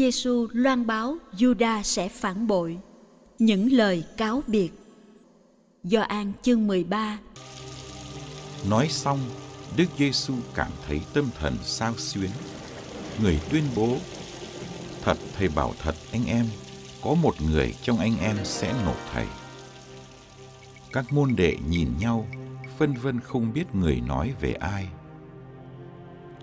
Giêsu loan báo Juda sẽ phản bội. Những lời cáo biệt. Do An chương 13 Nói xong, Đức Giêsu cảm thấy tâm thần sao xuyến. Người tuyên bố, Thật thầy bảo thật anh em, có một người trong anh em sẽ nộp thầy. Các môn đệ nhìn nhau, phân vân không biết người nói về ai.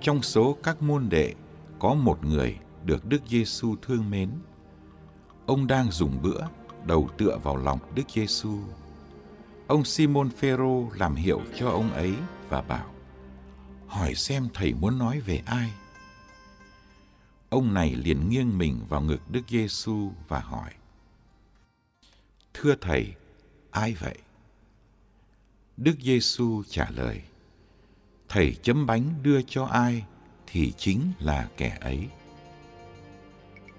Trong số các môn đệ, có một người được Đức Giêsu thương mến. Ông đang dùng bữa, đầu tựa vào lòng Đức Giêsu. Ông Simon Phêrô làm hiệu cho ông ấy và bảo: "Hỏi xem thầy muốn nói về ai?" Ông này liền nghiêng mình vào ngực Đức Giêsu và hỏi: "Thưa thầy, ai vậy?" Đức Giêsu trả lời: "Thầy chấm bánh đưa cho ai thì chính là kẻ ấy."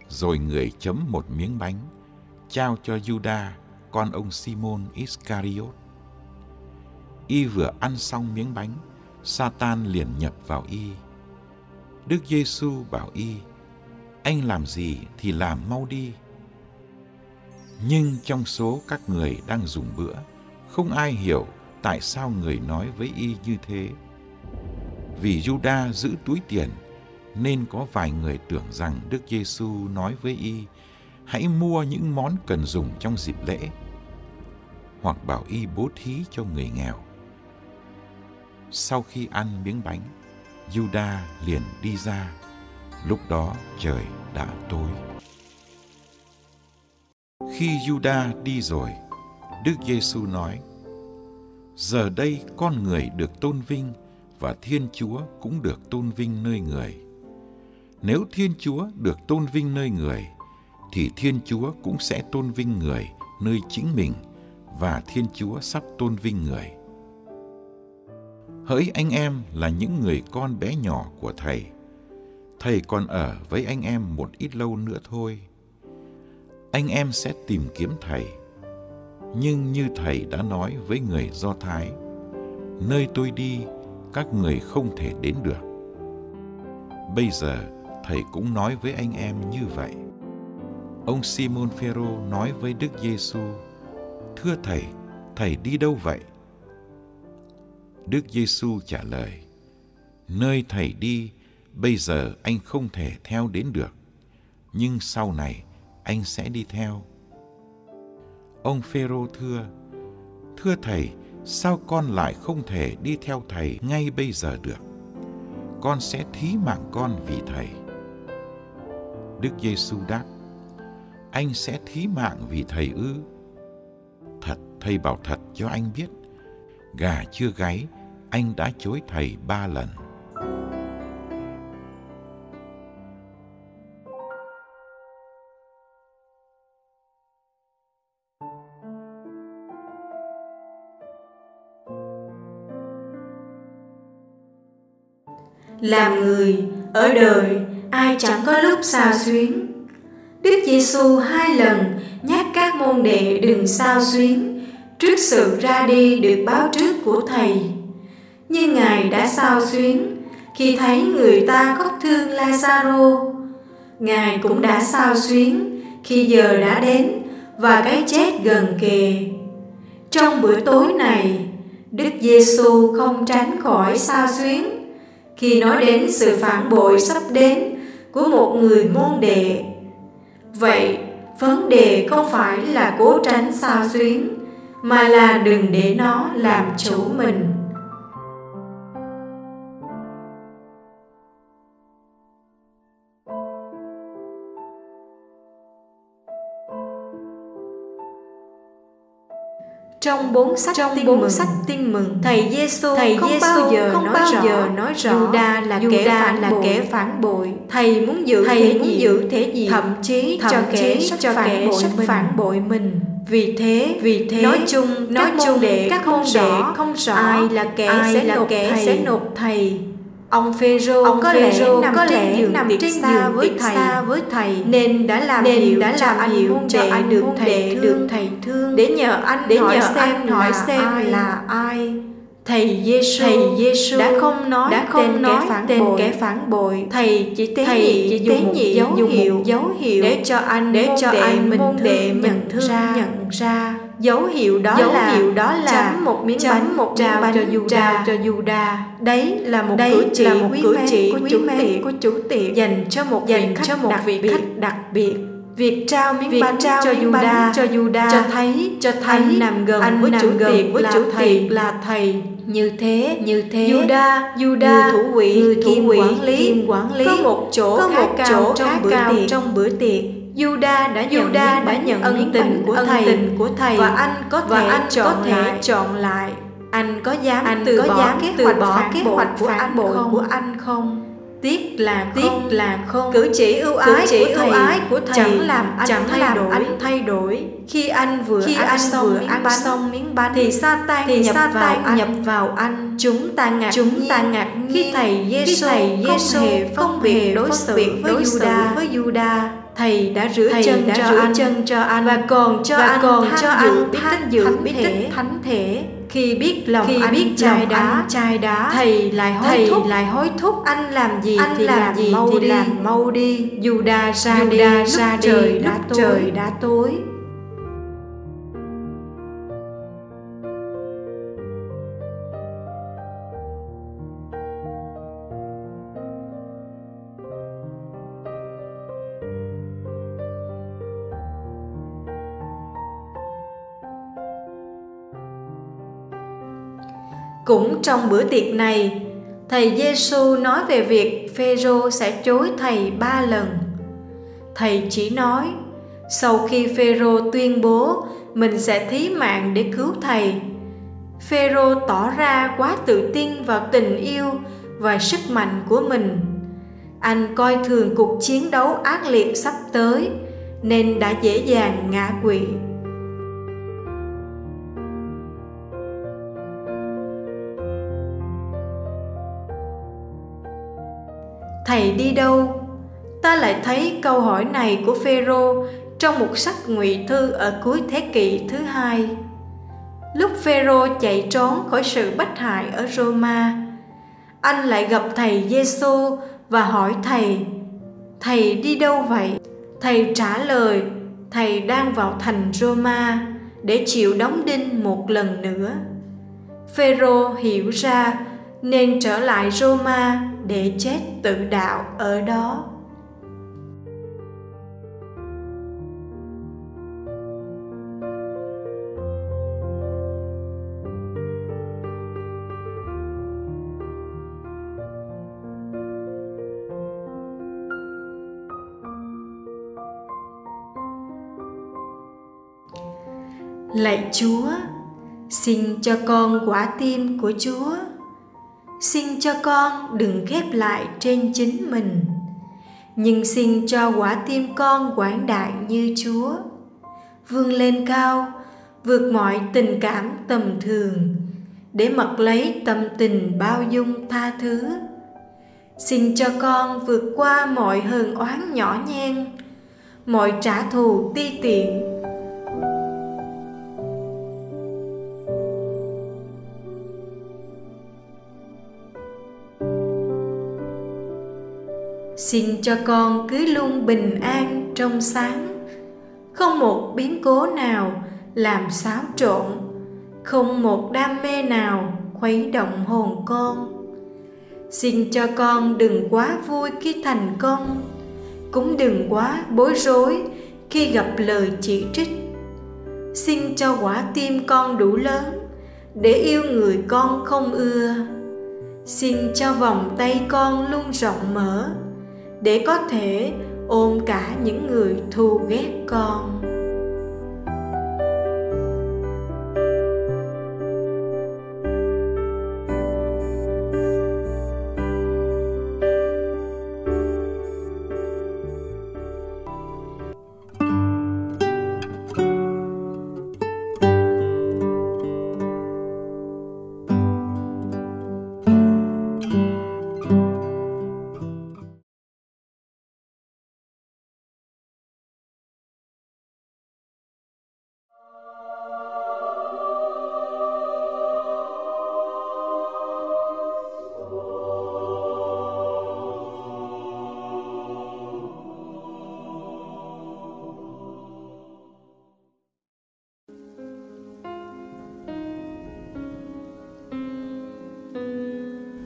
Rồi người chấm một miếng bánh, trao cho Juda, con ông Simon Iscariot. Y vừa ăn xong miếng bánh, Satan liền nhập vào y. Đức Giêsu bảo y, anh làm gì thì làm mau đi. Nhưng trong số các người đang dùng bữa, không ai hiểu tại sao người nói với y như thế. Vì Juda giữ túi tiền, nên có vài người tưởng rằng Đức Giêsu nói với y hãy mua những món cần dùng trong dịp lễ hoặc bảo y bố thí cho người nghèo. Sau khi ăn miếng bánh, Juda liền đi ra. Lúc đó trời đã tối. Khi Juda đi rồi, Đức Giêsu nói: Giờ đây con người được tôn vinh và Thiên Chúa cũng được tôn vinh nơi người nếu Thiên Chúa được tôn vinh nơi người, thì Thiên Chúa cũng sẽ tôn vinh người nơi chính mình và Thiên Chúa sắp tôn vinh người. Hỡi anh em là những người con bé nhỏ của Thầy, Thầy còn ở với anh em một ít lâu nữa thôi. Anh em sẽ tìm kiếm Thầy. Nhưng như Thầy đã nói với người Do Thái, nơi tôi đi, các người không thể đến được. Bây giờ, thầy cũng nói với anh em như vậy. Ông Simon Phêrô nói với Đức Giêsu: "Thưa thầy, thầy đi đâu vậy?" Đức Giêsu trả lời: "Nơi thầy đi, bây giờ anh không thể theo đến được, nhưng sau này anh sẽ đi theo." Ông Phêrô thưa: "Thưa thầy, sao con lại không thể đi theo thầy ngay bây giờ được? Con sẽ thí mạng con vì thầy." Đức Giêsu đáp: Anh sẽ thí mạng vì thầy ư? Thật, thầy bảo thật cho anh biết, gà chưa gáy, anh đã chối thầy ba lần. làm người ở đời ai chẳng có lúc sao xuyến Đức Giêsu hai lần nhắc các môn đệ đừng sao xuyến trước sự ra đi được báo trước của Thầy. Nhưng Ngài đã sao xuyến khi thấy người ta khóc thương Lazaro. Ngài cũng đã sao xuyến khi giờ đã đến và cái chết gần kề. Trong bữa tối này, Đức Giêsu không tránh khỏi sao xuyến khi nói đến sự phản bội sắp đến của một người môn đệ. Vậy, vấn đề không phải là cố tránh sao xuyến, mà là đừng để nó làm chủ mình. Trong bốn sách trong tin bốn mừng, sách tin mừng. Thầy Giêsu thầy không Giêsu bao giờ không nói bao rõ, giờ nói rõ. Juda là Juda kẻ phản là bội. kẻ phản bội. Thầy muốn giữ thầy thể muốn gì? giữ thể gì? Thậm chí thậm cho kẻ cho phản kẻ bội mình. phản bội mình. Vì thế vì thế nói chung nói chung để các không đệ không rõ. Ai là kẻ ai sẽ là nộp kẻ thầy. sẽ nộp thầy Ông Phêrô ông có lẽ nằm có lẽ trên giường nằm trên xa với thầy. xa với thầy. Nên đã làm nên hiểu đã làm anh hiểu cho anh được thầy được thầy thương. Để nhờ anh để hỏi nhờ xem anh hỏi xem ai. là ai. Thầy Giêsu thầy Giêsu đã không nói đã không tên nói kẻ phản tên bội. kẻ phản bội. Thầy chỉ tế thầy nhị chỉ dùng một dấu hiệu. dấu hiệu để cho anh để cho anh mình đệ mình thương ra. nhận ra dấu hiệu đó dấu là hiệu đó là chấm một miếng chấm bánh một trao cho Juda cho Juda đấy là một đấy cử chỉ là một cử chỉ của chủ tiệc của chủ tiệc dành cho một dành cho một vị khách đặc biệt. Việc trao miếng việc bánh trao cho Juda cho Juda cho thấy cho thấy anh nằm gần anh với nằm chủ tiệc với chủ tiệc là thầy như thế như thế. Juda Juda thủ quỹ người thủ quỹ quản lý. kim quản lý. Có một chỗ có một chỗ trong bữa tiệc. trong bữa tiệc. Juda đã Juda nhận đã nhận ân tình của thầy. tình của thầy. Và anh có thể và anh chọn có thể lại. chọn lại. Anh có dám anh từ có bỏ dám kế hoạch bỏ kế hoạch của anh bội của anh không? Tiếc là tiếc không. là không. Cử chỉ ưu ái cử chỉ của thầy, ưu ái của thầy chẳng làm anh chẳng thay làm đổi. anh thay đổi khi anh vừa khi ăn anh xong vừa ăn bánh, xong miếng bánh thì Satan thì nhập Satan vào anh nhập vào anh chúng ta ngạc chúng ta ngạc khi thầy Giêsu thầy Giêsu không hề phân biệt đối xử với Juda. với Juda. Thầy đã rửa thầy chân đã cho rửa anh chân cho anh và còn cho và anh còn cho anh biết tích dự biết tích thánh thể. Khi biết lòng khi anh biết chai đá anh chai đá thầy lại hối thầy thúc. lại hối thúc. Anh làm gì anh thì làm, làm gì mau thì đi. làm mau đi. Đa ra dù đi ra lúc trời đã tối. trời đã tối Cũng trong bữa tiệc này, thầy Giêsu nói về việc Phêrô sẽ chối thầy ba lần. Thầy chỉ nói, sau khi Phêrô tuyên bố mình sẽ thí mạng để cứu thầy, Phêrô tỏ ra quá tự tin vào tình yêu và sức mạnh của mình. Anh coi thường cuộc chiến đấu ác liệt sắp tới nên đã dễ dàng ngã quỵ. Thầy đi đâu? Ta lại thấy câu hỏi này của phêrô trong một sách ngụy thư ở cuối thế kỷ thứ hai. Lúc phêrô chạy trốn khỏi sự bắt hại ở roma, anh lại gặp thầy giêsu và hỏi thầy thầy đi đâu vậy? Thầy trả lời, thầy đang vào thành roma để chịu đóng đinh một lần nữa. Phêrô hiểu ra nên trở lại roma để chết tự đạo ở đó. Lạy chúa, xin cho con quả tim của chúa xin cho con đừng khép lại trên chính mình, nhưng xin cho quả tim con quảng đại như chúa. Vươn lên cao, vượt mọi tình cảm tầm thường, để mặc lấy tâm tình bao dung tha thứ. Xin cho con vượt qua mọi hờn oán nhỏ nhen, mọi trả thù ti tiện xin cho con cứ luôn bình an trong sáng. Không một biến cố nào làm xáo trộn. Không một đam mê nào khuấy động hồn con. Xin cho con đừng quá vui khi thành công, cũng đừng quá bối rối khi gặp lời chỉ trích. Xin cho quả tim con đủ lớn để yêu người con không ưa. Xin cho vòng tay con luôn rộng mở để có thể ôm cả những người thù ghét con.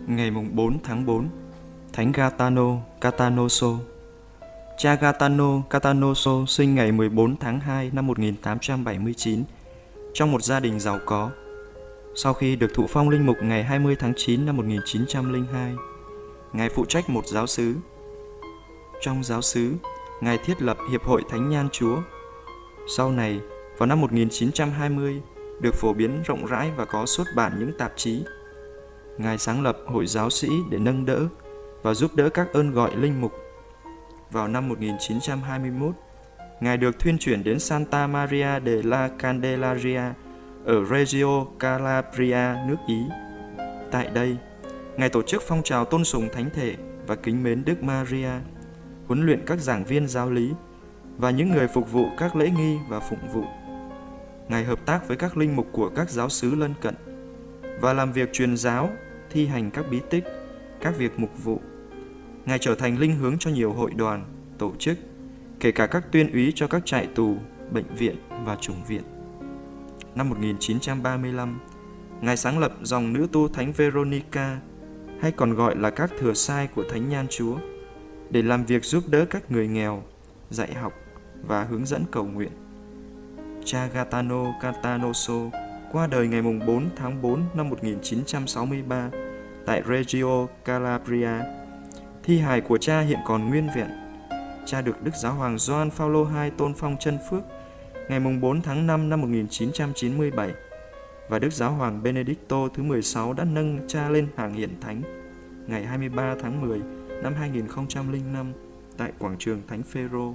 Ngày mùng 4 tháng 4, Thánh Gatano Catanoso. Cha Gatano Catanoso sinh ngày 14 tháng 2 năm 1879 trong một gia đình giàu có. Sau khi được thụ phong linh mục ngày 20 tháng 9 năm 1902, Ngài phụ trách một giáo sứ. Trong giáo sứ, Ngài thiết lập Hiệp hội Thánh Nhan Chúa. Sau này, vào năm 1920, được phổ biến rộng rãi và có xuất bản những tạp chí Ngài sáng lập hội giáo sĩ để nâng đỡ và giúp đỡ các ơn gọi linh mục. Vào năm 1921, Ngài được thuyên chuyển đến Santa Maria de la Candelaria ở Reggio Calabria, nước Ý. Tại đây, Ngài tổ chức phong trào tôn sùng thánh thể và kính mến Đức Maria, huấn luyện các giảng viên giáo lý và những người phục vụ các lễ nghi và phụng vụ. Ngài hợp tác với các linh mục của các giáo xứ lân cận và làm việc truyền giáo, thi hành các bí tích, các việc mục vụ. Ngài trở thành linh hướng cho nhiều hội đoàn, tổ chức, kể cả các tuyên úy cho các trại tù, bệnh viện và chủng viện. Năm 1935, Ngài sáng lập dòng nữ tu Thánh Veronica, hay còn gọi là các thừa sai của Thánh Nhan Chúa, để làm việc giúp đỡ các người nghèo, dạy học và hướng dẫn cầu nguyện. Cha Gaetano Catanoso qua đời ngày 4 tháng 4 năm 1963 tại Reggio Calabria. Thi hài của cha hiện còn nguyên vẹn. Cha được Đức Giáo hoàng Gioan Phaolô II tôn phong chân phước ngày 4 tháng 5 năm 1997 và Đức Giáo hoàng Benedicto thứ 16 đã nâng cha lên hàng hiện thánh ngày 23 tháng 10 năm 2005 tại quảng trường Thánh Phêrô.